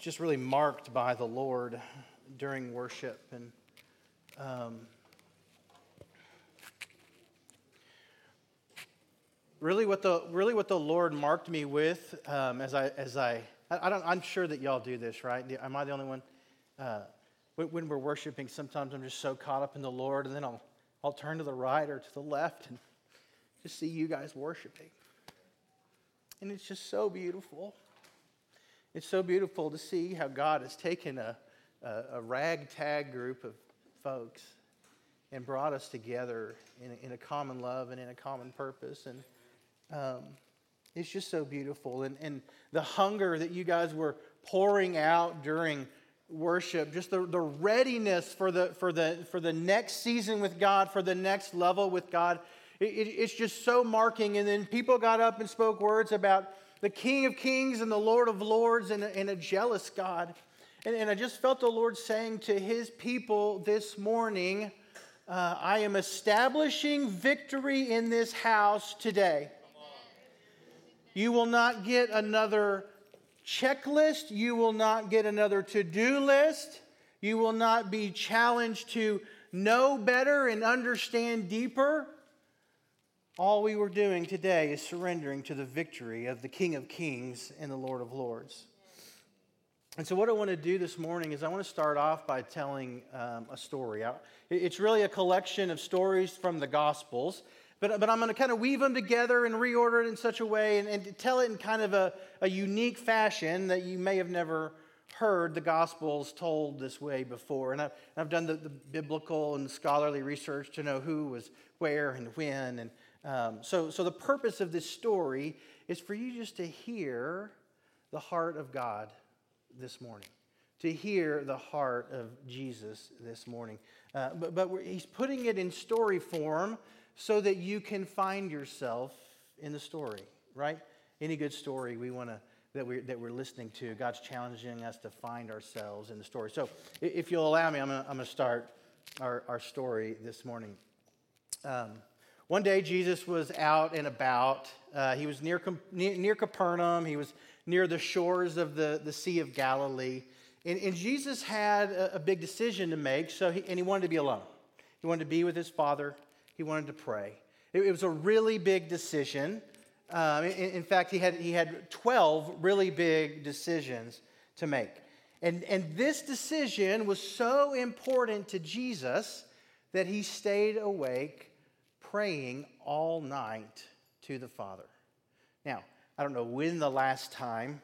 just really marked by the Lord during worship. And um, really, what the really what the Lord marked me with um, as I as I I, don't I'm sure that y'all do this right. Am I the only one? Uh, when, when we're worshiping, sometimes I'm just so caught up in the Lord, and then I'll I'll turn to the right or to the left and just see you guys worshiping, and it's just so beautiful. It's so beautiful to see how God has taken a, a, a ragtag group of folks and brought us together in a, in a common love and in a common purpose. And um, it's just so beautiful. And, and the hunger that you guys were pouring out during worship, just the, the readiness for the, for, the, for the next season with God, for the next level with God, it, it, it's just so marking. And then people got up and spoke words about the King of Kings and the Lord of Lords and a, and a jealous God. And, and, I just felt the Lord saying to his people this morning, uh, I am establishing victory in this house today. You will not get another checklist. You will not get another to do list. You will not be challenged to know better and understand deeper. All we were doing today is surrendering to the victory of the King of Kings and the Lord of Lords. And so, what I want to do this morning is I want to start off by telling um, a story. It's really a collection of stories from the Gospels, but, but I'm going to kind of weave them together and reorder it in such a way and, and tell it in kind of a, a unique fashion that you may have never heard the Gospels told this way before. And I've, I've done the, the biblical and scholarly research to know who was where and when. And um, so, so the purpose of this story is for you just to hear the heart of God this morning, to hear the heart of Jesus this morning. Uh, but but he's putting it in story form so that you can find yourself in the story, right? Any good story we want to that we're, that we're listening to. God's challenging us to find ourselves in the story. So, if you'll allow me, I'm going to start our, our story this morning. Um, one day, Jesus was out and about. Uh, he was near, near, near, Capernaum, he was near the shores of the, the Sea of Galilee. And, and Jesus had a, a, big decision to make, so he, and he wanted to be alone. He wanted to be with his Father, he wanted to pray. It, it was a really big decision. Um, in, in, fact, he had, he had 12 really big decisions to make. And, and this decision was so important to Jesus that he stayed awake praying all night to the Father. Now, I don't know when the last time,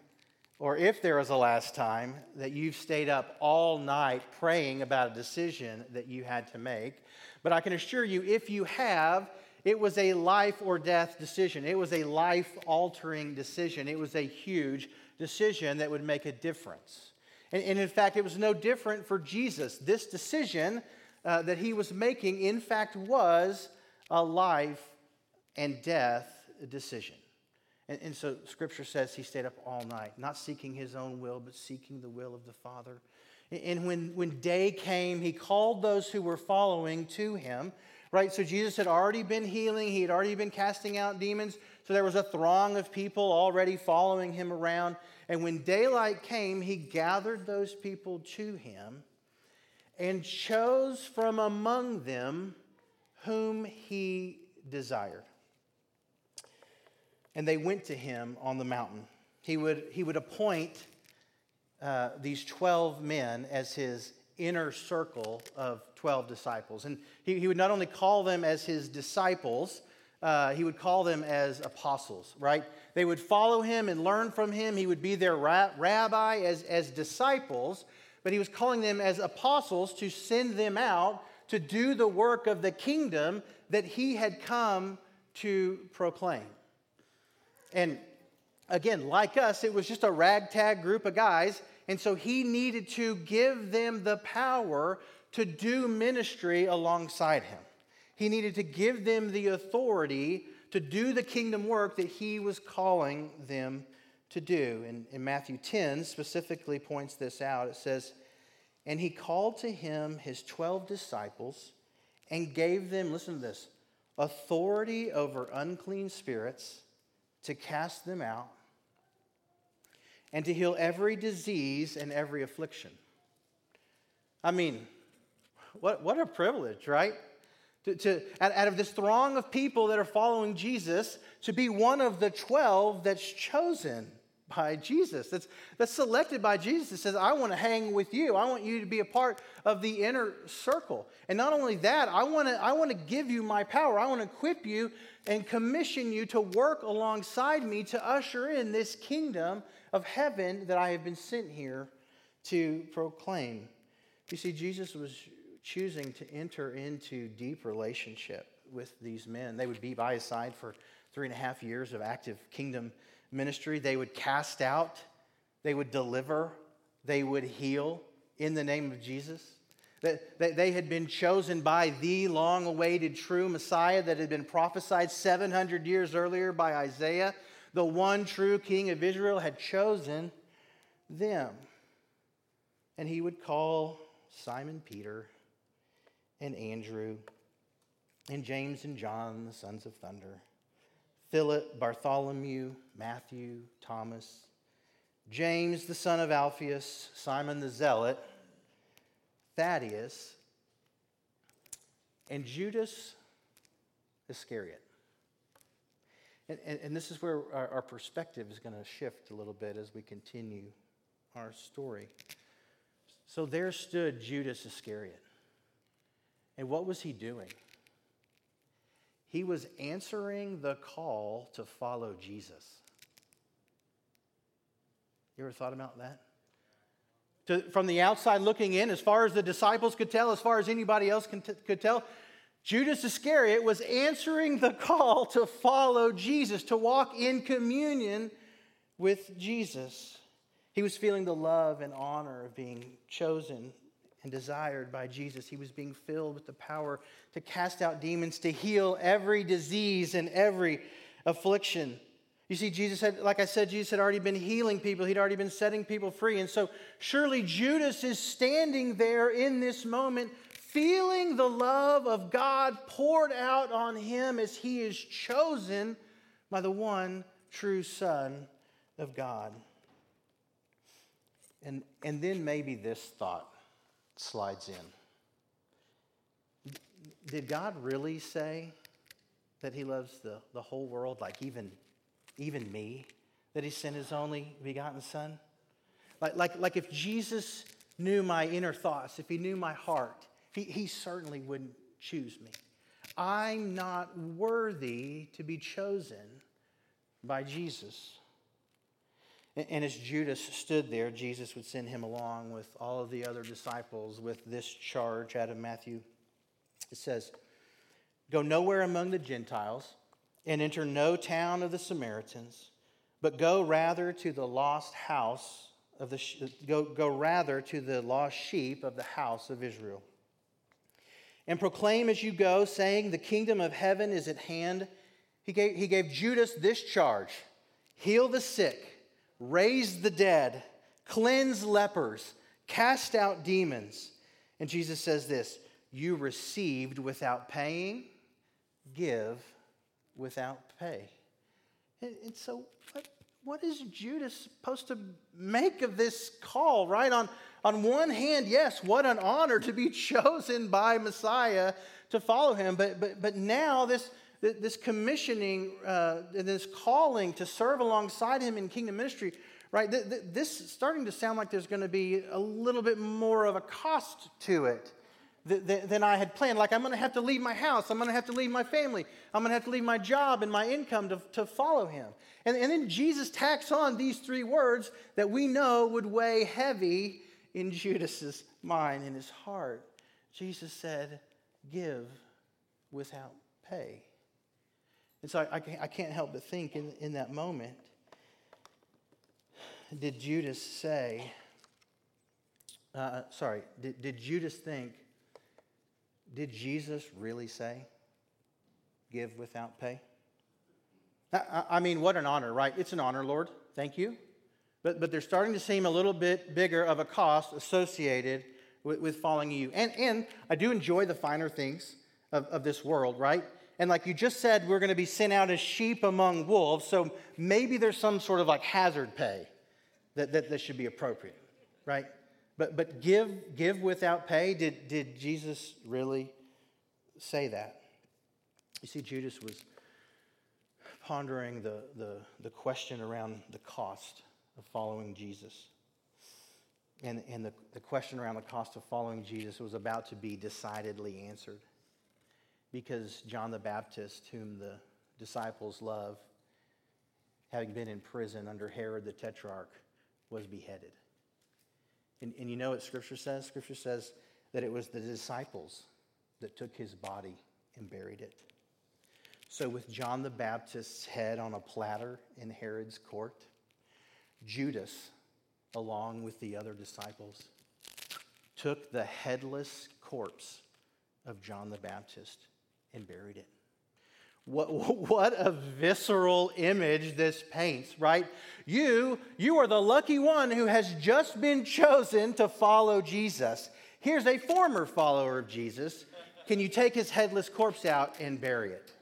or if there was a last time, that you've stayed up all night praying about a decision that you had to make. But I can assure you, if you have, it was a life or death decision. It was a life altering decision. It was a huge decision that would make a difference. And, and, in fact, it was no different for Jesus. This decision uh, that he was making, in fact, was a life and death decision. And, and, so scripture says he stayed up all night, not seeking his own will, but seeking the will of the Father. And when, when day came, he called those who were following to him, right? So Jesus had already been healing, he had already been casting out demons. So there was a throng of people already following him around. And when daylight came, he gathered those people to him and chose from among them whom he desired. And they went to him on the mountain. He would, he would appoint uh, these 12 men as his inner circle of 12 disciples. And he, he would not only call them as his disciples, uh, he would call them as apostles, right? They would follow him and learn from him. He would be their ra- rabbi as, as disciples, but he was calling them as apostles to send them out to do the work of the kingdom that he had come to proclaim. And again, like us, it was just a ragtag group of guys. And so he needed to give them the power to do ministry alongside him. He needed to give them the authority to do the kingdom work that he was calling them to do. And, and Matthew 10 specifically points this out. It says, and he called to him his 12 disciples and gave them, listen to this, authority over unclean spirits to cast them out and to heal every disease and every affliction. I mean, what, what a privilege, right? To, to, out of this throng of people that are following Jesus, to be one of the 12 that's chosen by Jesus, that's, that's selected by Jesus, that says, I want to hang with you. I want you to be a part of the inner circle. And not only that, I want to, I want to give you my power. I want to equip you and commission you to work alongside me to usher in this kingdom of heaven that I have been sent here to proclaim. You see, Jesus was choosing to enter into deep relationship with these men. They would be by his side for three and a half years of active kingdom ministry. They would cast out, they would deliver, they would heal in the name of Jesus. That they had been chosen by the long awaited true Messiah that had been prophesied 700 years earlier by Isaiah. The one true king of Israel had chosen them. And he would call Simon Peter and Andrew and James and John, the sons of thunder, Philip, Bartholomew, Matthew, Thomas, James, the son of Alphaeus, Simon the Zealot, Thaddeus, and Judas Iscariot. And, and, and this is where our, our perspective is going to shift a little bit as we continue our story. So there stood Judas Iscariot. And what was he doing? He was answering the call to follow Jesus. You ever thought about that? To, from the outside looking in, as far as the disciples could tell, as far as anybody else t- could tell, Judas Iscariot was answering the call to follow Jesus, to walk in communion with Jesus. He was feeling the love and honor of being chosen and desired by Jesus. He was being filled with the power to cast out demons, to heal every disease and every affliction. You see, Jesus had, like I said, Jesus had already been healing people. He'd already been setting people free. And so surely Judas is standing there in this moment, feeling the love of God poured out on him as he is chosen by the one true Son of God. And, and then maybe this thought slides in. Did God really say that He loves the, the whole world, like even, even me? That He sent His only begotten Son? Like, like, like if Jesus knew my inner thoughts, if He knew my heart, He, he certainly wouldn't choose me. I'm not worthy to be chosen by Jesus. And as Judas stood there, Jesus would send him along with all of the other disciples with this charge out of Matthew. It says, Go nowhere among the Gentiles and enter no town of the Samaritans, but go rather to the lost house of the go, go rather to the lost sheep of the house of Israel. And proclaim as you go, saying, The kingdom of heaven is at hand. He gave, he gave Judas this charge heal the sick raise the dead, cleanse lepers, cast out demons. And Jesus says this You received without paying, give without pay. And, so, what, what is Judas supposed to make of this call, right? On, on one hand, yes, what an honor to be chosen by Messiah to follow him. But, but, but now, this this commissioning, uh, this calling to serve alongside him in kingdom ministry, right? This is starting to sound like there's going to be a little bit more of a cost to it than I had planned. Like, I'm going to have to leave my house. I'm going to have to leave my family. I'm going to have to leave my job and my income to, to follow him. And, and then Jesus tacks on these three words that we know would weigh heavy in Judas's mind, in his heart. Jesus said, Give without pay. And so I, I can't help but think in, in that moment did Judas say, uh, sorry, did, did Judas think, did Jesus really say, give without pay? I, I mean, what an honor, right? It's an honor, Lord. Thank you. But, but they're starting to seem a little bit bigger of a cost associated with, with following you. And, and I do enjoy the finer things of, of this world, right? And like you just said, we're going to be sent out as sheep among wolves. So maybe there's some sort of like hazard pay. that, that, that should be appropriate, right? But, but give, give without pay, did, did Jesus really say that? You see, Judas was pondering the, the, the question around the cost of following Jesus. And, and the, the question around the cost of following Jesus was about to be decidedly answered because John the Baptist, whom the disciples love, having been in prison under Herod the Tetrarch, was beheaded. And, and you know what Scripture says? Scripture says that it was the disciples that took his body and buried it. So, with John the Baptist's head on a platter in Herod's court, Judas, along with the other disciples, took the headless corpse of John the Baptist and buried it. What, what a visceral image this paints, right? You, you are the lucky one who has just been chosen to follow Jesus. Here's a former follower of Jesus. Can you take his headless corpse out and bury it?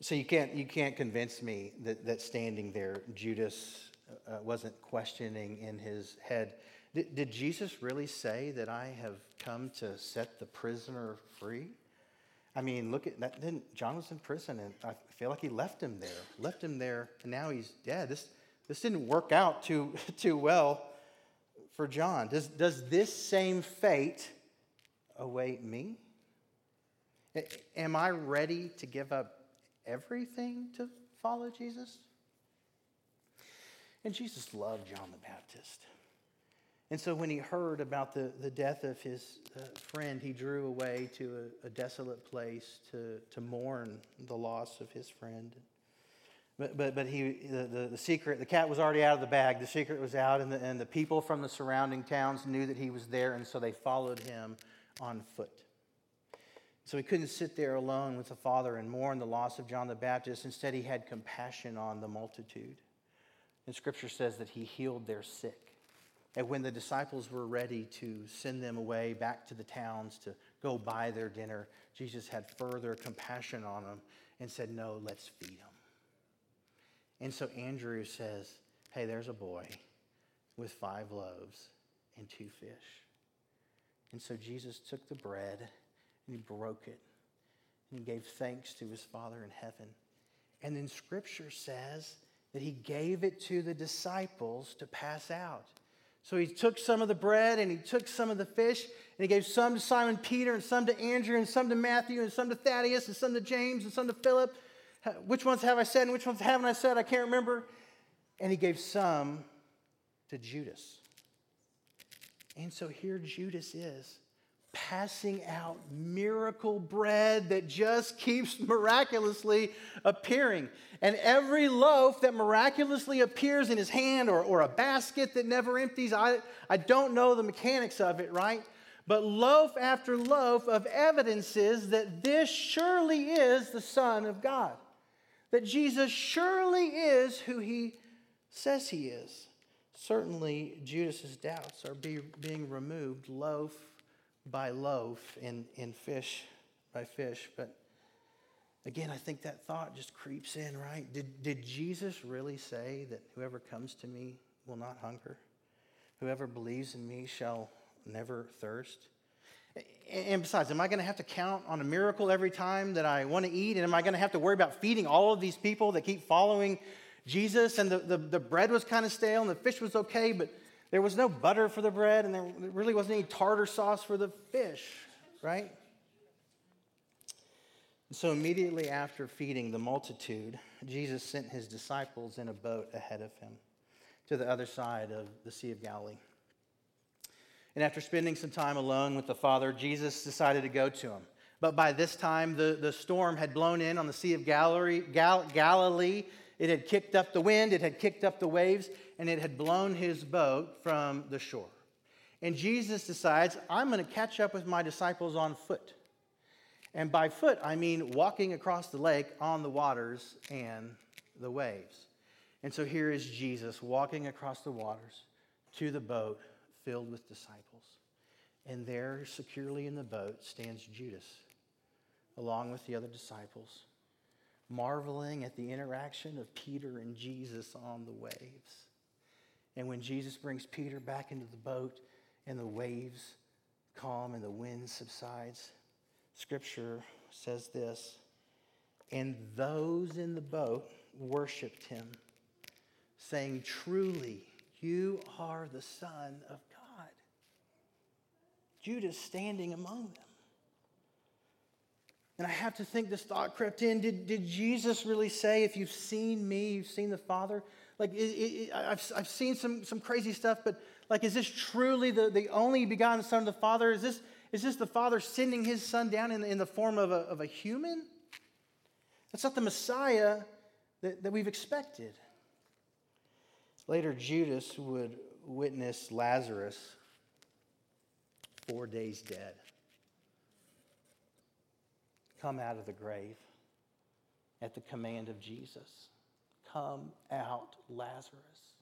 So you can't, you can't convince me that, that standing there, Judas uh, wasn't questioning in his head. Did, did Jesus really say that I have come to set the prisoner free? I mean, look at that. Then John was in prison, and I feel like he left him there, left him there, and now he's dead. This, this didn't work out too, too well for John. Does, does this same fate await me? Am I ready to give up everything to follow Jesus? And Jesus loved John the Baptist. And so when he heard about the, the death of his uh, friend, he drew away to a, a, desolate place to, to mourn the loss of his friend. But, but, but he, the, the, the, secret, the cat was already out of the bag. The secret was out, and the, and the people from the surrounding towns knew that he was there, and so they followed him on foot. So he couldn't sit there alone with the Father and mourn the loss of John the Baptist. Instead, he had compassion on the multitude. And Scripture says that he healed their sick. And when the disciples were ready to send them away back to the towns to go buy their dinner, Jesus had further compassion on them and said, No, let's feed them. And so Andrew says, Hey, there's a boy with five loaves and two fish. And so Jesus took the bread and he broke it and he gave thanks to his Father in heaven. And then scripture says that he gave it to the disciples to pass out. So he took some of the bread and he took some of the fish and he gave some to Simon Peter and some to Andrew and some to Matthew and some to Thaddeus and some to James and some to Philip. Which ones have I said and which ones haven't I said? I can't remember. And he gave some to Judas. And so here Judas is passing out miracle bread that just keeps miraculously appearing. And every loaf that miraculously appears in his hand or, or a basket that never empties, I, I don't know the mechanics of it, right? But loaf after loaf of evidences that this surely is the Son of God, that Jesus surely is who he says he is. Certainly, Judas's doubts are be, being removed loaf by loaf and, and fish by fish. But again, I think that thought just creeps in, right? Did, did Jesus really say that whoever comes to me will not hunger? Whoever believes in me shall never thirst? And besides, am I going to have to count on a miracle every time that I want to eat? And am I going to have to worry about feeding all of these people that keep following Jesus? And the, the, the bread was kind of stale and the fish was okay, but there was no butter for the bread, and there really wasn't any tartar sauce for the fish, right? And so immediately after feeding the multitude, Jesus sent his disciples in a boat ahead of him to the other side of the Sea of Galilee. And after spending some time alone with the Father, Jesus decided to go to him. But by this time, the, the storm had blown in on the Sea of Galilee, Gal, Galilee it had kicked up the wind, it had kicked up the waves, and it had blown his boat from the shore. And Jesus decides, I'm going to catch up with my disciples on foot. And by foot, I mean walking across the lake on the waters and the waves. And so here is Jesus walking across the waters to the boat filled with disciples. And there, securely in the boat, stands Judas, along with the other disciples marveling at the interaction of Peter and Jesus on the waves. And when Jesus brings Peter back into the boat and the waves calm and the wind subsides, Scripture says this And those in the boat worshiped him, saying, Truly, you are the Son of God. Judas standing among them. And I have to think this thought crept in. Did, did Jesus really say, if you've seen me, you've seen the Father? Like, it, it, I've, I've seen some, some crazy stuff, but like, is this truly the, the only begotten Son of the Father? Is this, is this the Father sending his Son down in, in the form of a, of a human? That's not the Messiah that, that we've expected. Later, Judas would witness Lazarus four days dead come out of the grave at the command of Jesus. Come out, Lazarus.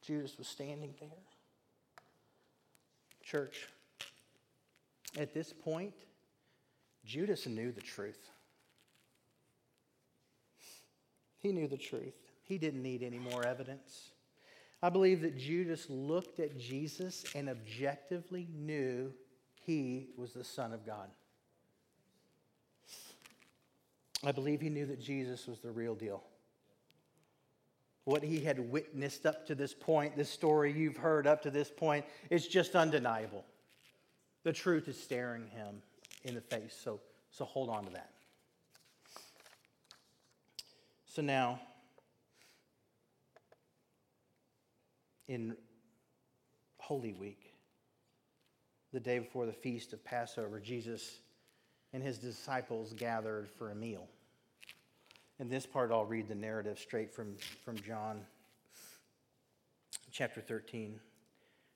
Judas was standing there. Church, at this point, Judas knew the truth. He knew the truth. He didn't need any more evidence. I believe that Judas looked at Jesus and objectively knew he was the Son of God. I believe he knew that Jesus was the real deal. What he had witnessed up to this point, this story you've heard up to this point, is just undeniable. The truth is staring him in the face. So, so hold on to that. So now, in Holy Week, the day before the feast of Passover, Jesus and his disciples gathered for a meal. In this part, I'll read the narrative straight from, from John chapter 13.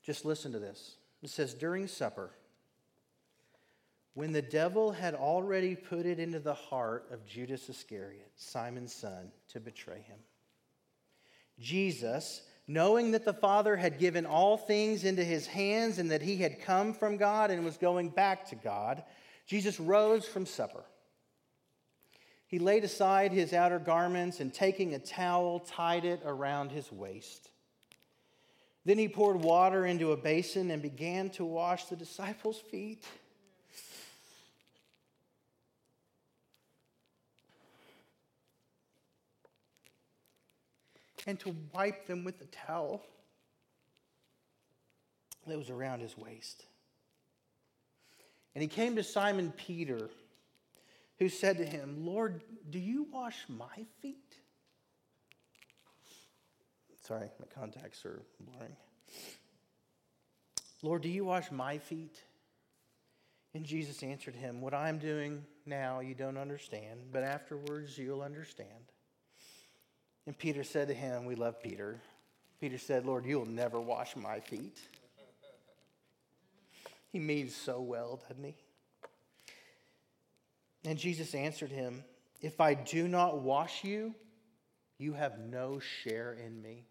Just listen to this. It says, During supper, when the devil had already put it into the heart of Judas Iscariot, Simon's son, to betray him, Jesus, knowing that the Father had given all things into his hands and that he had come from God and was going back to God, Jesus rose from supper. He laid aside his outer garments and taking a towel, tied it around his waist. Then he poured water into a basin and began to wash the disciples' feet. And to wipe them with the towel that was around his waist. And he came to Simon Peter, who said to him, Lord, do you wash my feet? Sorry, my contacts are blurring. Lord, do you wash my feet? And Jesus answered him, What I'm doing now you don't understand, but afterwards you'll understand. And Peter said to him, We love Peter. Peter said, Lord, you'll never wash my feet. He means so well, doesn't he? And Jesus answered him, If I do not wash you, you have no share in me.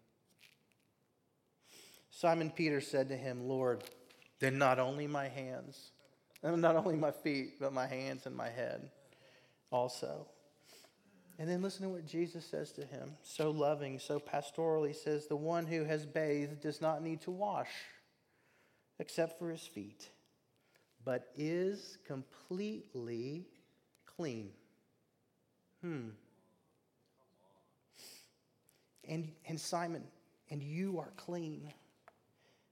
Simon Peter said to him, Lord, then not only my hands, not only my feet, but my hands and my head also. And then listen to what Jesus says to him. So loving, so pastoral, he says, The one who has bathed does not need to wash except for his feet but is completely clean. Hmm. And, and Simon, and you are clean,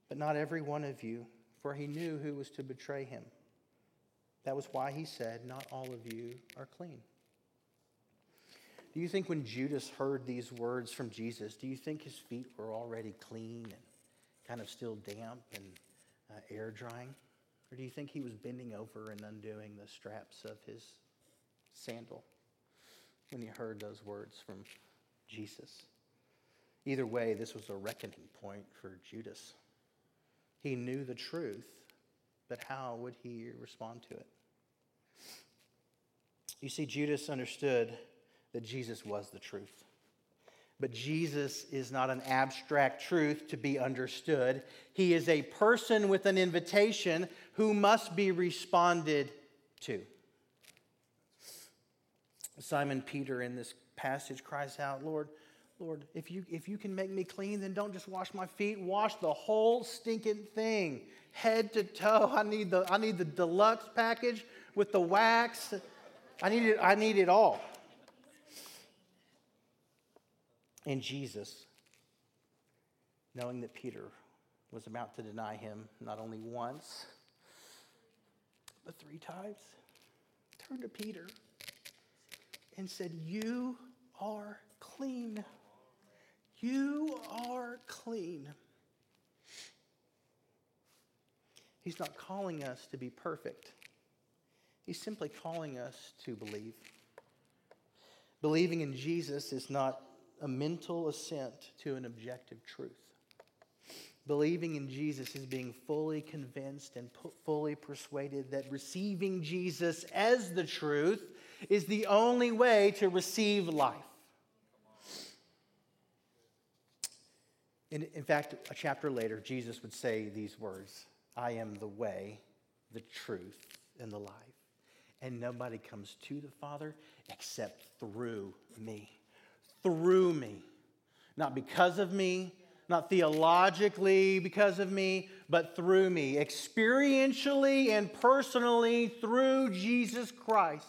but not every one of you, for he knew who was to betray him. That was why he said, Not all of you are clean. Do you think when Judas heard these words from Jesus, do you think his feet were already clean and kind of still damp and uh, air drying? Or do you think he was bending over and undoing the straps of his sandal when he heard those words from Jesus? Either way, this was a reckoning point for Judas. He knew the truth, but how would he respond to it? You see, Judas understood that Jesus was the truth. But Jesus is not an abstract truth to be understood. He is a person with an invitation who must be responded to. Simon Peter in this passage cries out, Lord, Lord, if you, if you can make me clean, then don't just wash my feet, wash the whole stinking thing, head to toe. I need the, I need the deluxe package with the wax. I need it, I need it all. And Jesus, knowing that Peter was about to deny him not only once, but three times, turned to Peter and said, You are clean. You are clean. He's not calling us to be perfect. He's simply calling us to believe. Believing in Jesus is not a mental assent to an objective truth. Believing in Jesus is being fully convinced and fully persuaded that receiving Jesus as the truth is the only way to receive life. In, in fact, a chapter later, Jesus would say these words I am the way, the truth, and the life. And nobody comes to the Father except through me. Through me. Not because of me, not theologically because of me, but through me, experientially and personally through Jesus Christ.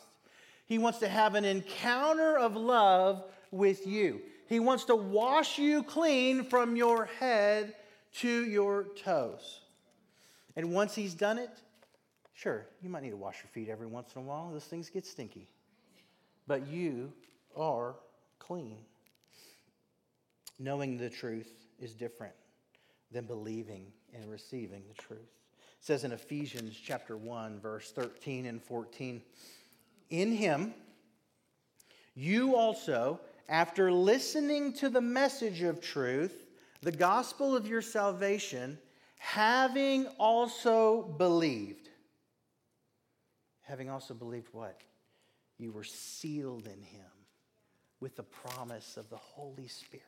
He wants to have an encounter of love with you. He wants to wash you clean from your head to your toes. And once he's done it, sure, you might need to wash your feet every once in a while. Those things get stinky. But you are clean. Knowing the truth is different than believing and receiving the truth. It says in Ephesians chapter 1 verse 13 and 14, in him you also after listening to the message of truth, the gospel of your salvation, having also believed. Having also believed what? You were sealed in him with the promise of the Holy Spirit,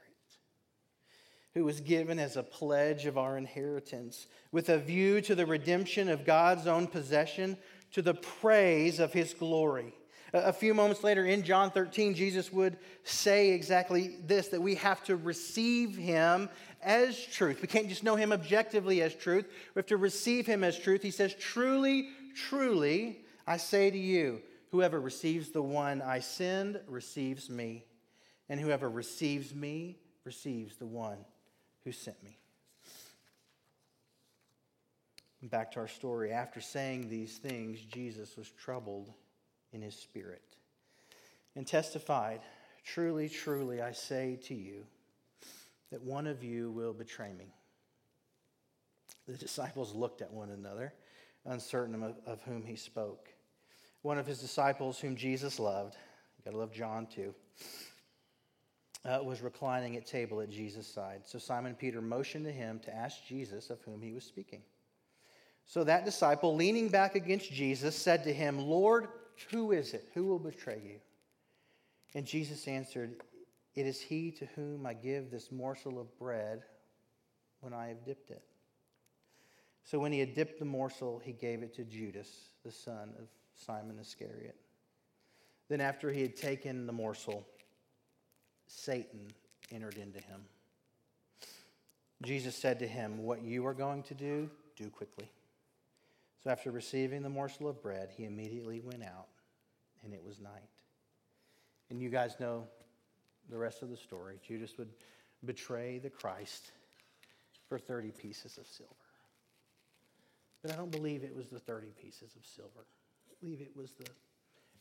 who was given as a pledge of our inheritance, with a view to the redemption of God's own possession, to the praise of his glory. A few moments later in John 13, Jesus would say exactly this that we have to receive him as truth. We can't just know him objectively as truth, we have to receive him as truth. He says, Truly, truly, I say to you, whoever receives the one I send receives me, and whoever receives me receives the one who sent me. Back to our story. After saying these things, Jesus was troubled in his spirit and testified, Truly, truly, I say to you, that one of you will betray me. The disciples looked at one another, uncertain of, whom he spoke. One of his disciples, whom Jesus loved, you gotta love John too, uh, was reclining at table at Jesus' side. So Simon Peter motioned to him to ask Jesus of whom he was speaking. So that disciple, leaning back against Jesus, said to him, Lord, who is it? Who will betray you? And Jesus answered, It is he to whom I give this morsel of bread when I have dipped it. So when he had dipped the morsel, he gave it to Judas, the son of Simon Iscariot. Then, after he had taken the morsel, Satan entered into him. Jesus said to him, What you are going to do, do quickly. So after receiving the morsel of bread, he immediately went out, and it was night. And you guys know the rest of the story. Judas would betray the Christ for 30 pieces of silver. But I don't believe it was the 30 pieces of silver. I believe it was the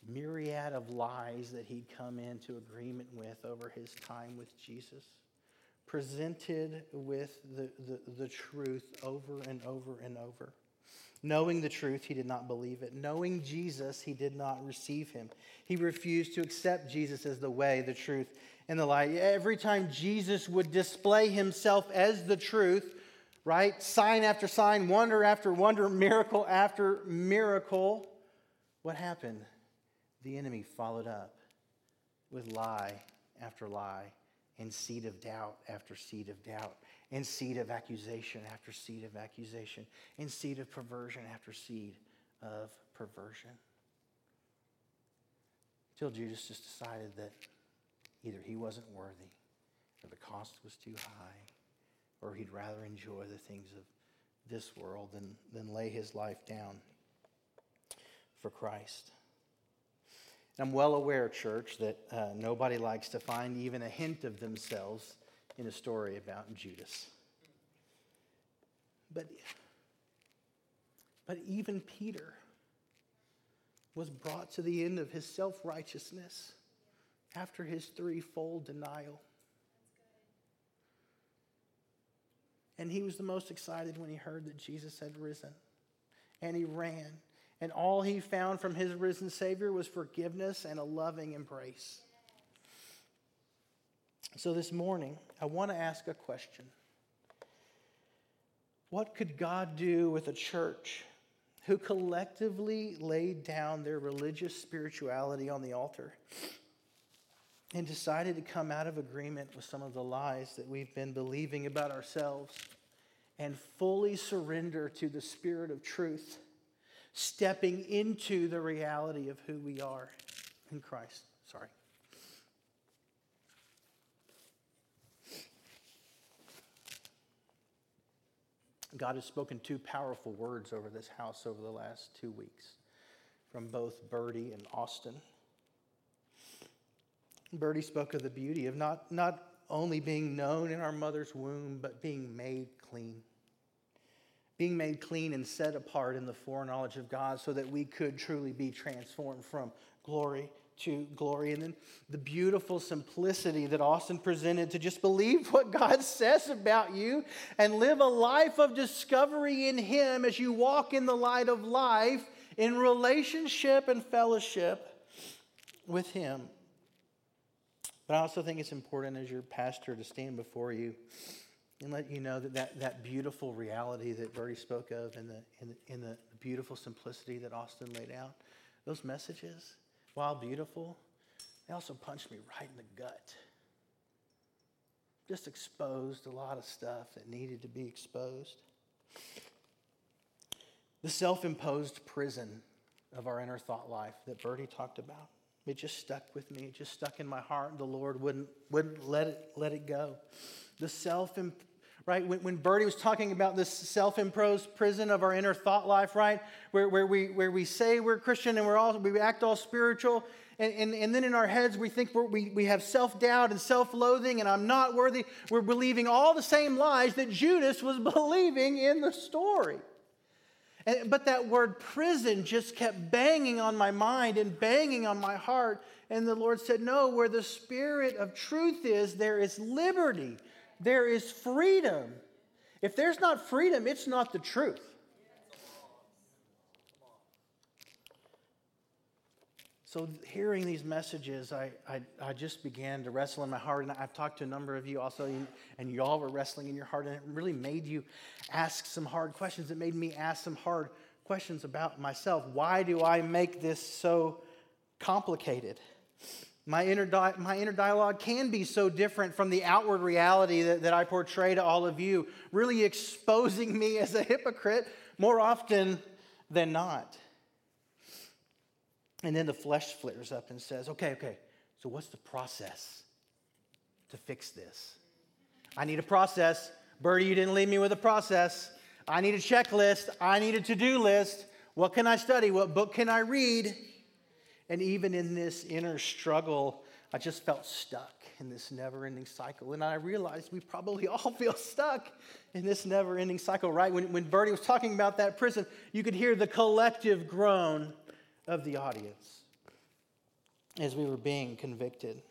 myriad of lies that he'd come into agreement with over his time with Jesus, presented with the, the, the truth over and over and over. Knowing the truth, he did not believe it. Knowing Jesus, he did not receive him. He refused to accept Jesus as the way, the truth, and the light. Every time Jesus would display himself as the truth, right? Sign after sign, wonder after wonder, miracle after miracle, what happened? The enemy followed up with lie after lie and seed of doubt after seed of doubt and seed of accusation after seed of accusation, and seed of perversion after seed of perversion. Still, Judas just decided that either he wasn't worthy, or the cost was too high, or he'd rather enjoy the things of this world than, than lay his life down for Christ. I'm well aware, church, that uh, nobody likes to find even a hint of themselves in a story about Judas. But, but even Peter was brought to the end of his self righteousness after his threefold denial. And he was the most excited when he heard that Jesus had risen. And he ran. And all he found from his risen Savior was forgiveness and a loving embrace. So this morning, I want to ask a question What could God do with a church who collectively laid down their religious spirituality on the altar and decided to come out of agreement with some of the lies that we've been believing about ourselves and fully surrender to the Spirit of truth, stepping into the reality of who we are in Christ. Sorry. God has spoken two powerful words over this house over the last two weeks from both Birdie and Austin. Birdie spoke of the beauty of not, not only being known in our mother's womb, but being made clean. Being made clean and set apart in the foreknowledge of God so that we could truly be transformed from glory to glory. And then the beautiful simplicity that Austin presented to just believe what God says about you and live a life of discovery in Him as you walk in the light of life in relationship and fellowship with Him. But I also think it's important as your pastor to stand before you and let you know that that, that beautiful reality that Bertie spoke of and the, the, in the beautiful simplicity that Austin laid out, those messages, while beautiful, they also punched me right in the gut. Just exposed a lot of stuff that needed to be exposed. The self imposed prison of our inner thought life that Bertie talked about. It just stuck with me. It just stuck in my heart, the Lord wouldn't, wouldn't let, it, let it go. The self, right? When, when Bertie was talking about this self imposed prison of our inner thought life, right? Where, where, we, where we say we're Christian and we're all, we act all spiritual, and, and, and then in our heads we think we we, have self doubt and self loathing, and I'm not worthy. We're believing all the same lies that Judas was believing in the story. And, but that word prison just kept banging on my mind and banging on my heart. And the Lord said, No, where the Spirit of truth is, there is liberty, there is freedom. If there's not freedom, it's not the truth. So, hearing these messages, I, I, I, just began to wrestle in my heart. And I've talked to a number of you also, and you all were wrestling in your heart. And it really made you ask some hard questions. It made me ask some hard questions about myself. Why do I make this so complicated? My inner, di- my inner dialogue can be so different from the outward reality that, that I portray to all of you, really exposing me as a hypocrite more often than not. And then the flesh flares up and says, okay, okay, so what's the process to fix this? I need a process. Bertie, you didn't leave me with a process. I need a checklist. I need a to do list. What can I study? What book can I read? And even in this inner struggle, I just felt stuck in this never ending cycle. And I realized we probably all feel stuck in this never ending cycle, right? When, when Bertie was talking about that prison, you could hear the collective groan of the audience as we were being convicted.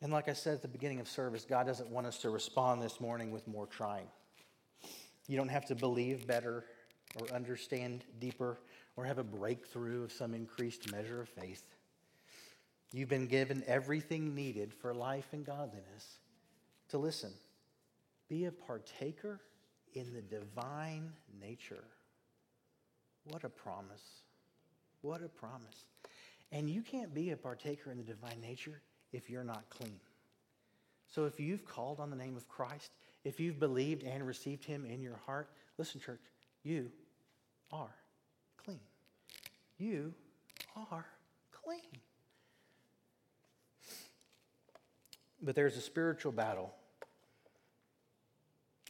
And like I said at the beginning of service, God doesn't want us to respond this morning with more trying. You don't have to believe better or understand deeper or have a breakthrough of some increased measure of faith. You've been given everything needed for life and godliness to listen. Be a partaker in the divine nature. What a promise. What a promise. And you can't be a partaker in the divine nature if you're not clean. So if you've called on the name of Christ, if you've believed and received him in your heart, listen, church, you are clean. You are clean. But there's a spiritual battle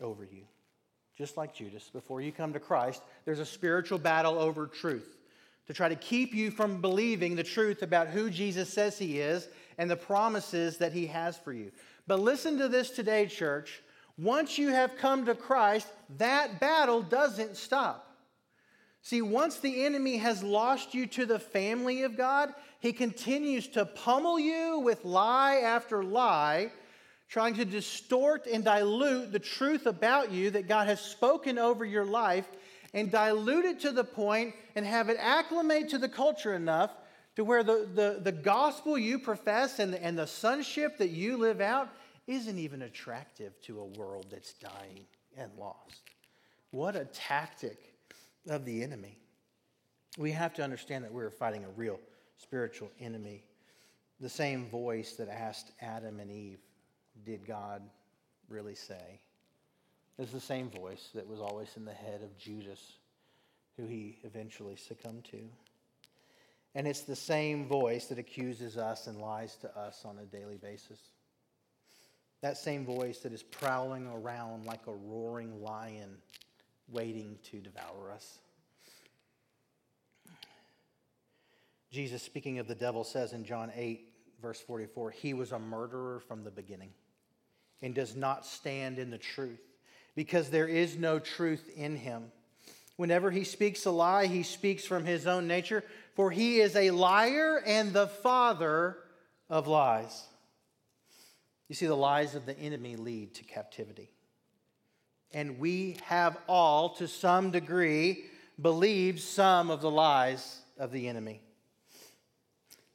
over you. Just like Judas, before you come to Christ, there's a spiritual battle over truth to try to keep you from believing the truth about who Jesus says he is and the promises that he has for you. But listen to this today, church. Once you have come to Christ, that battle doesn't stop. See, once the enemy has lost you to the family of God, he continues to pummel you with lie after lie, trying to distort and dilute the truth about you that God has spoken over your life and dilute it to the point and have it acclimate to the culture enough to where the, the, the gospel you profess and the, and the sonship that you live out isn't even attractive to a world that's dying and lost. What a tactic of the enemy. We have to understand that we're fighting a real spiritual enemy. The same voice that asked Adam and Eve, Did God really say? Is the same voice that was always in the head of Judas, who he eventually succumbed to. And it's the same voice that accuses us and lies to us on a daily basis. That same voice that is prowling around like a roaring lion, waiting to devour us. Jesus, speaking of the devil, says in John 8, verse 44, he was a murderer from the beginning and does not stand in the truth because there is no truth in him. Whenever he speaks a lie, he speaks from his own nature, for he is a liar and the father of lies. You see, the lies of the enemy lead to captivity. And we have all, to some degree, believed some of the lies of the enemy.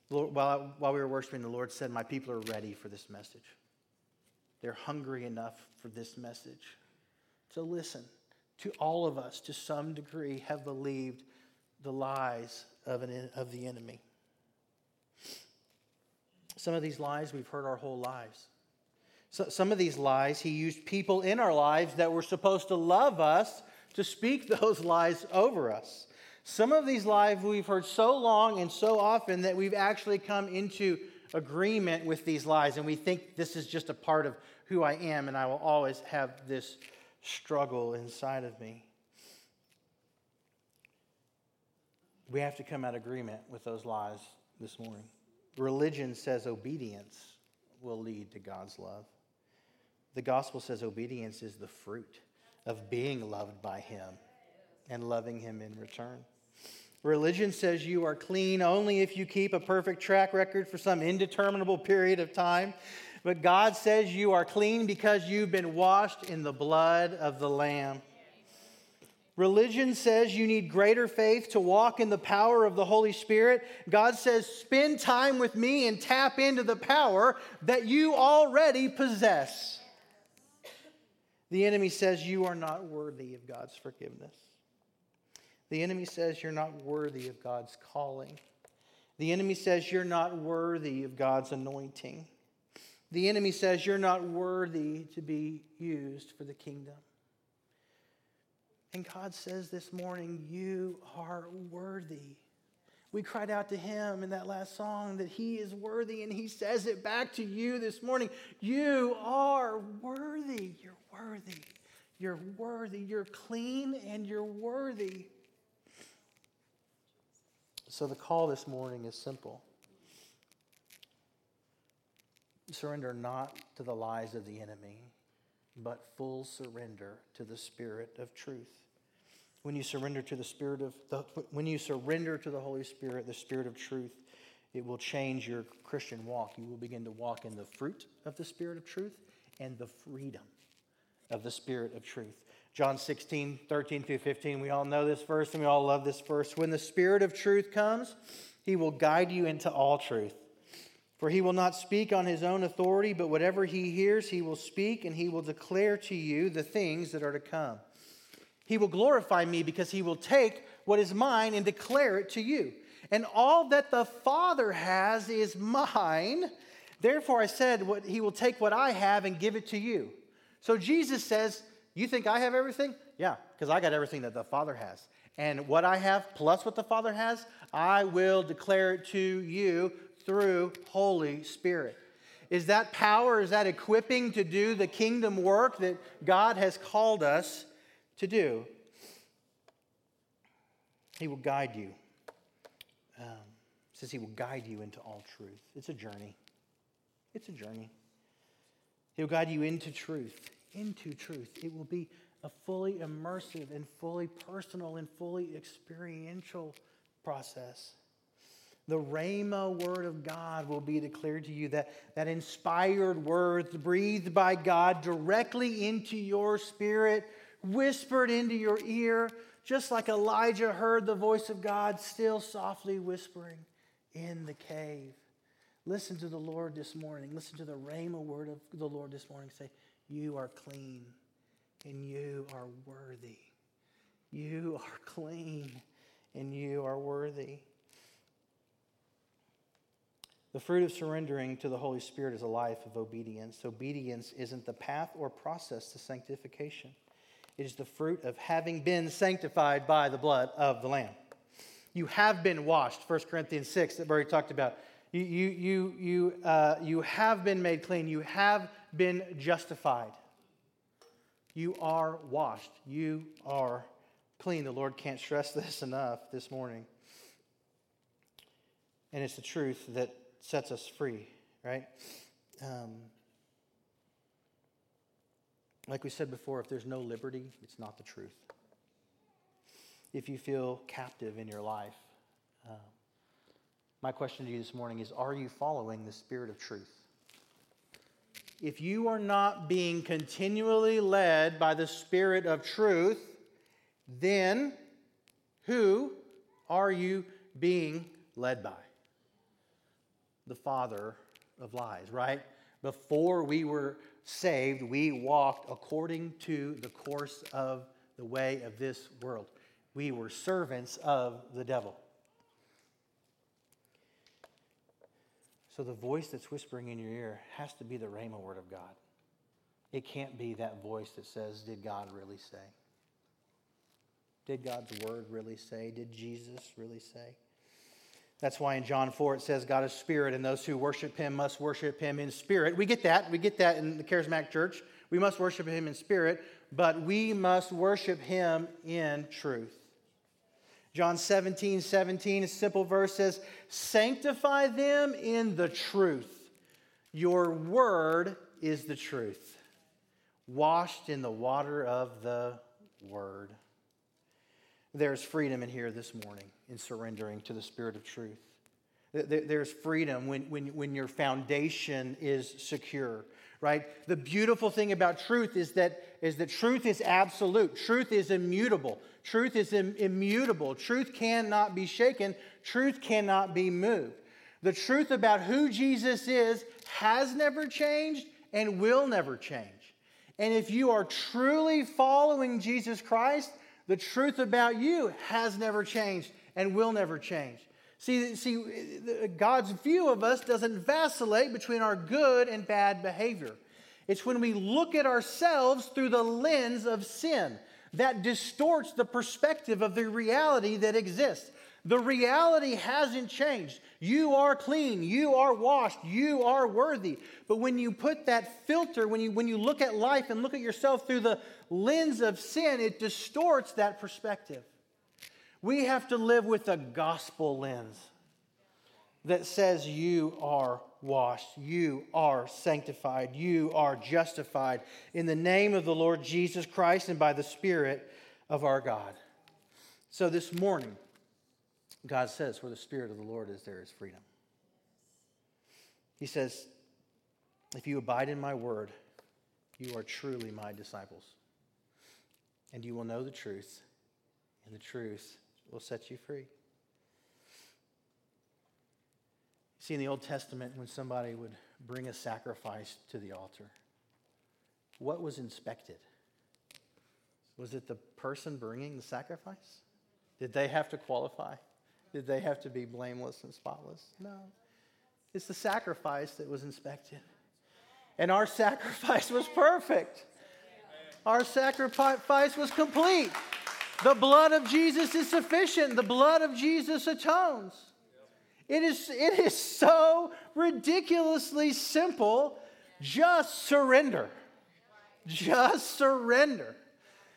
While, while we were worshiping, the Lord said, My people are ready for this message. They're hungry enough for this message. So listen, to all of us, to some degree, have believed the lies of, an, of the enemy. Some of these lies we've heard our whole lives. So, some of these lies, he used people in our lives that were supposed to love us to speak those lies over us. Some of these lies we've heard so long and so often that we've actually come into agreement with these lies, and we think this is just a part of who I am, and I will always have this struggle inside of me. We have to come out agreement with those lies this morning. Religion says obedience will lead to God's love. The gospel says obedience is the fruit of being loved by Him and loving Him in return. Religion says you are clean only if you keep a perfect track record for some indeterminable period of time. But God says you are clean because you've been washed in the blood of the Lamb. Religion says you need greater faith to walk in the power of the Holy Spirit. God says, spend time with me and tap into the power that you already possess. The enemy says you are not worthy of God's forgiveness. The enemy says you're not worthy of God's calling. The enemy says you're not worthy of God's anointing. The enemy says you're not worthy to be used for the kingdom. And God says this morning, You are worthy. We cried out to Him in that last song that He is worthy, and He says it back to you this morning. You are worthy. You're worthy. You're worthy. You're clean and you're worthy. So the call this morning is simple surrender not to the lies of the enemy, but full surrender to the Spirit of truth. When you surrender to the Spirit of the, when you surrender to the Holy Spirit, the Spirit of truth, it will change your Christian walk. You will begin to walk in the fruit of the Spirit of truth and the freedom of the Spirit of truth. John 16, 13 through 15. We all know this verse and we all love this verse. When the Spirit of truth comes, he will guide you into all truth. For he will not speak on his own authority, but whatever he hears, he will speak, and he will declare to you the things that are to come. He will glorify me because he will take what is mine and declare it to you. And all that the Father has is mine. Therefore, I said, what, He will take what I have and give it to you. So Jesus says, You think I have everything? Yeah, because I got everything that the Father has. And what I have, plus what the Father has, I will declare it to you through Holy Spirit. Is that power, is that equipping to do the kingdom work that God has called us to do? He will guide you. Um, says he will guide you into all truth. It's a journey. It's a journey. He'll guide you into truth, into truth. It will be a fully immersive and fully personal and fully experiential process. The Rhema word of God will be declared to you, that, that inspired words breathed by God directly into your spirit, whispered into your ear, just like Elijah heard the voice of God still softly whispering in the cave. Listen to the Lord this morning. Listen to the Rhema word of the Lord this morning. Say, You are clean and you are worthy. You are clean and you are worthy. The fruit of surrendering to the Holy Spirit is a life of obedience. Obedience isn't the path or process to sanctification, it is the fruit of having been sanctified by the blood of the Lamb. You have been washed, 1 Corinthians 6, that Barry talked about. You, you, you, you, uh, you have been made clean. You have been justified. You are washed. You are clean. The Lord can't stress this enough this morning. And it's the truth that sets us free, right? Um, like we said before, if there's no liberty, it's not the truth. If you feel captive in your life, uh, my question to you this morning is Are you following the Spirit of truth? If you are not being continually led by the Spirit of truth, then who are you being led by? The father of lies, right? Before we were saved, we walked according to the course of the way of this world. We were servants of the devil. So the voice that's whispering in your ear has to be the Rhema word of God. It can't be that voice that says, Did God really say? Did God's word really say? Did Jesus really say? That's why in John 4 it says God is spirit, and those who worship him must worship him in spirit. We get that. We get that in the Charismatic Church. We must worship him in spirit, but we must worship him in truth. John 17, 17, a simple verse says, Sanctify them in the truth. Your word is the truth. Washed in the water of the word. There's freedom in here this morning in surrendering to the Spirit of truth. There's freedom when, when, when your foundation is secure, right? The beautiful thing about truth is that, is that truth is absolute, truth is immutable. Truth is Im- immutable. Truth cannot be shaken. Truth cannot be moved. The truth about who Jesus is has never changed and will never change. And if you are truly following Jesus Christ, the truth about you has never changed and will never change. See, see, God's view of us doesn't vacillate between our good and bad behavior. It's when we look at ourselves through the lens of sin that distorts the perspective of the reality that exists. The reality hasn't changed. You are clean. You are washed. You are worthy. But when you put that filter, when you, when you look at life and look at yourself through the lens of sin, it distorts that perspective. We have to live with a gospel lens that says you are washed, you are sanctified, you are justified in the name of the Lord Jesus Christ and by the Spirit of our God. So this morning, God says, where the Spirit of the Lord is, there is freedom. He says, if you abide in my word, you are truly my disciples. And you will know the truth, and the truth will set you free. See, in the Old Testament, when somebody would bring a sacrifice to the altar, what was inspected? Was it the person bringing the sacrifice? Did they have to qualify? Did they have to be blameless and spotless? No. It's the sacrifice that was inspected. And our sacrifice was perfect. Our sacrifice was complete. The blood of Jesus is sufficient. The blood of Jesus atones. It is, it is so ridiculously simple. Just surrender. Just surrender.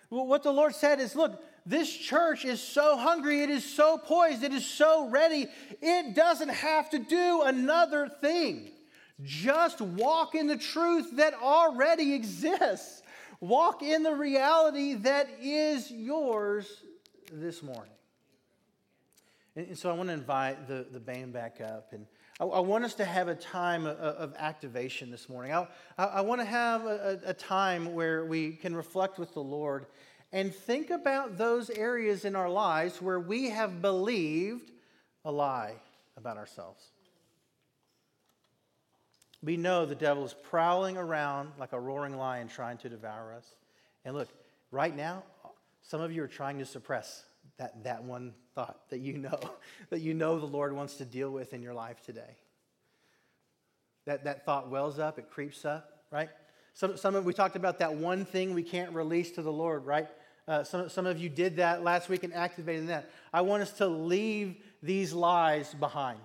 What the Lord said is look, this church is so hungry, it is so poised, it is so ready, it doesn't have to do another thing. Just walk in the truth that already exists. Walk in the reality that is yours this morning. And, and so I want to invite the, the band back up. And I, I want us to have a time of, of activation this morning. I, I, I want to have a, a time where we can reflect with the Lord and think about those areas in our lives where we have believed a lie about ourselves. We know the devil is prowling around like a roaring lion trying to devour us. And look, right now, some of you are trying to suppress that, that one thought that you know, that you know the Lord wants to deal with in your life today. That, that thought wells up, it creeps up, right? Some, some of, we talked about that one thing we can't release to the Lord, right? Uh, some, some of you did that last week and activated that. I want us to leave these lies behind.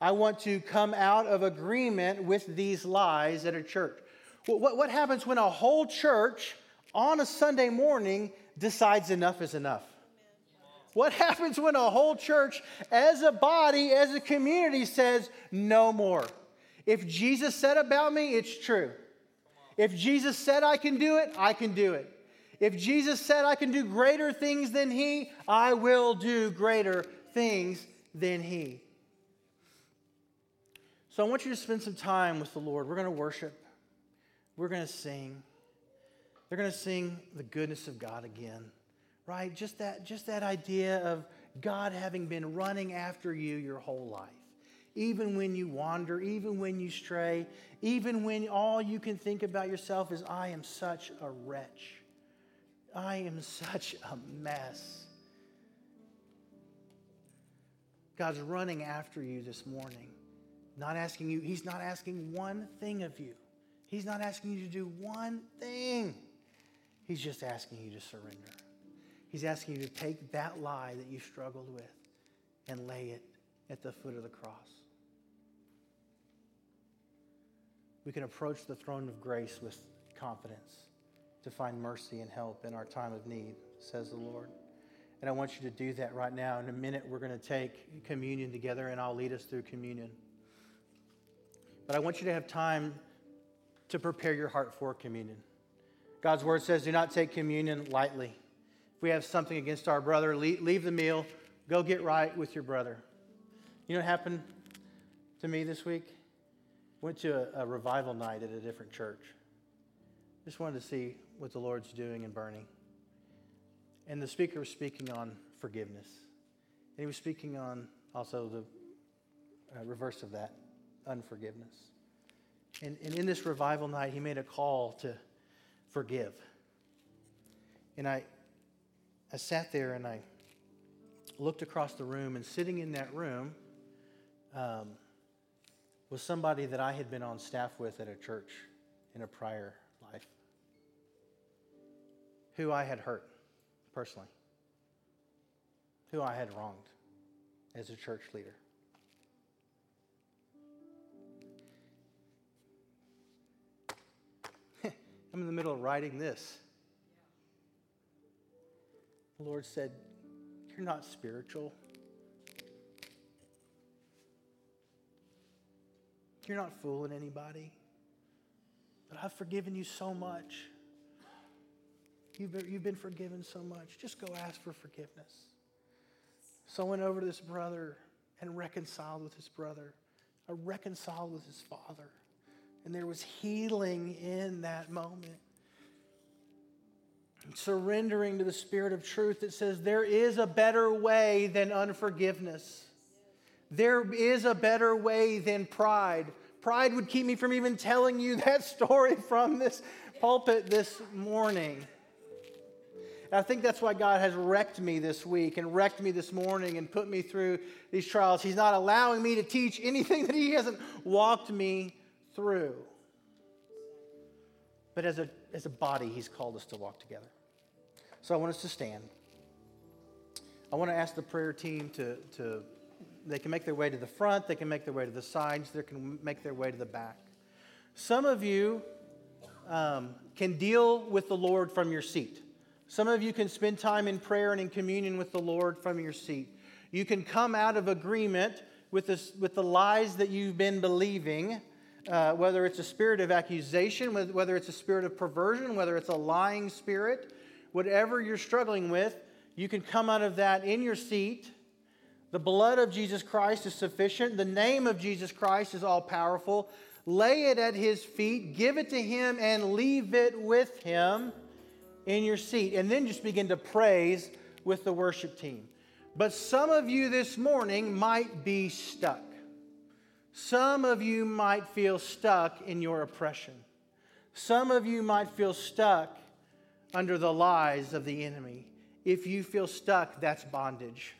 I want to come out of agreement with these lies at a church. What, what happens when a whole church on a Sunday morning decides enough is enough? What happens when a whole church, as a body, as a community, says, no more? If Jesus said about me, it's true. If Jesus said I can do it, I can do it. If Jesus said I can do greater things than he, I will do greater things than he. So I want you to spend some time with the Lord. We're going to worship, we're going to sing. They're going to sing the goodness of God again, right? Just that, just that idea of God having been running after you your whole life. Even when you wander, even when you stray, even when all you can think about yourself is, I am such a wretch. I am such a mess. God's running after you this morning, not asking you, He's not asking one thing of you. He's not asking you to do one thing. He's just asking you to surrender. He's asking you to take that lie that you struggled with and lay it at the foot of the cross. We can approach the throne of grace with confidence to find mercy and help in our time of need, says the Lord. And I want you to do that right now. In a minute, we're going to take communion together, and I'll lead us through communion. But I want you to have time to prepare your heart for communion. God's word says, do not take communion lightly. If we have something against our brother, leave the meal, go get right with your brother. You know what happened to me this week? Went to a, a revival night at a different church. Just wanted to see what the Lord's doing in Boerne. And the speaker was speaking on forgiveness. And he was speaking on also the uh, reverse of that unforgiveness. And, and in this revival night, he made a call to forgive. And I, I sat there and I looked across the room, and sitting in that room um, was somebody that I had been on staff with at a church in a prior who I had hurt personally, who I had wronged as a church leader. I'm in the middle of writing this. The Lord said, You're not spiritual. You're not fooling anybody. But I've forgiven you so much. You've been, you've been forgiven so much. Just go ask for forgiveness. So I went over to this brother and reconciled with his brother. I reconciled with his father. And there was healing in that moment. Surrendering to the Spirit of truth that says there is a better way than unforgiveness. There is a better way than pride. Pride would keep me from even telling you that story from this pulpit this morning. And I think that's why God has wrecked me this week and wrecked me this morning and put me through these trials. He's not allowing me to teach anything that He hasn't walked me through. But as a, as a body, He's called us to walk together. So I want us to stand. I want to ask the prayer team to, to, they can make their way to the front, they can make their way to the sides, they can make their way to the back. Some of you um, can deal with the Lord from your seat. Some of you can spend time in prayer and in communion with the Lord from your seat. You can come out of agreement with, this, with the lies that you've been believing, uh, whether it's a spirit of accusation, whether it's a spirit of perversion, whether it's a lying spirit, whatever you're struggling with, you can come out of that in your seat. The blood of Jesus Christ is sufficient. The name of Jesus Christ is all powerful. Lay it at his feet, give it to him, and leave it with him in your seat. And then just begin to praise with the worship team. But some of you this morning might be stuck. Some of you might feel stuck in your oppression. Some of you might feel stuck under the lies of the enemy. If you feel stuck, that's bondage.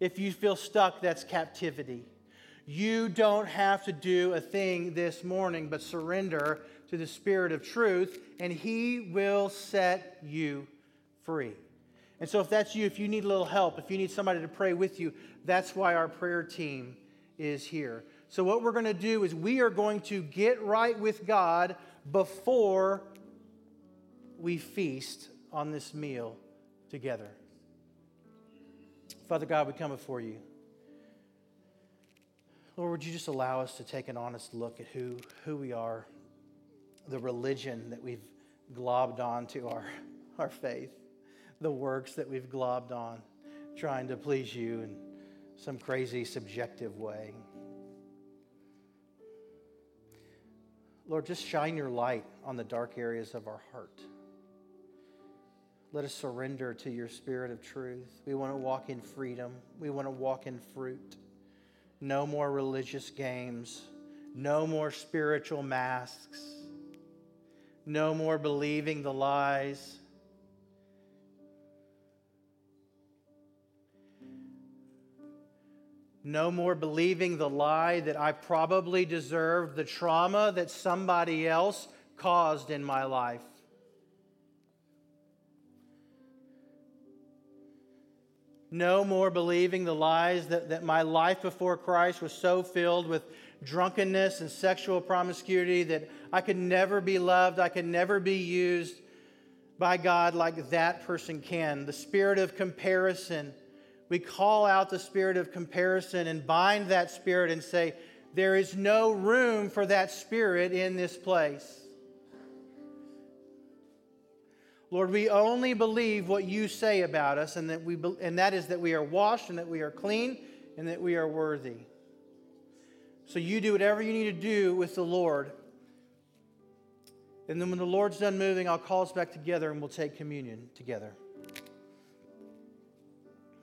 If you feel stuck, that's captivity. You don't have to do a thing this morning but surrender to the Spirit of truth, and He will set you free. And so, if that's you, if you need a little help, if you need somebody to pray with you, that's why our prayer team is here. So, what we're going to do is we are going to get right with God before we feast on this meal together. Father God, we come before you. Lord, would you just allow us to take an honest look at who, who we are, the religion that we've globbed onto our, our faith, the works that we've globbed on, trying to please you in some crazy subjective way. Lord, just shine your light on the dark areas of our heart. Let us surrender to your spirit of truth. We want to walk in freedom. We want to walk in fruit. No more religious games. No more spiritual masks. No more believing the lies. No more believing the lie that I probably deserved the trauma that somebody else caused in my life. no more believing the lies that, that my life before Christ was so filled with drunkenness and sexual promiscuity that I could never be loved, I could never be used by God like that person can. The spirit of comparison. We call out the spirit of comparison and bind that spirit and say, There is no room for that spirit in this place. Lord, we only believe what you say about us, and that, we, and that is that we are washed, and that we are clean, and that we are worthy. So you do whatever you need to do with the Lord. And then when the Lord's done moving, I'll call us back together and we'll take communion together.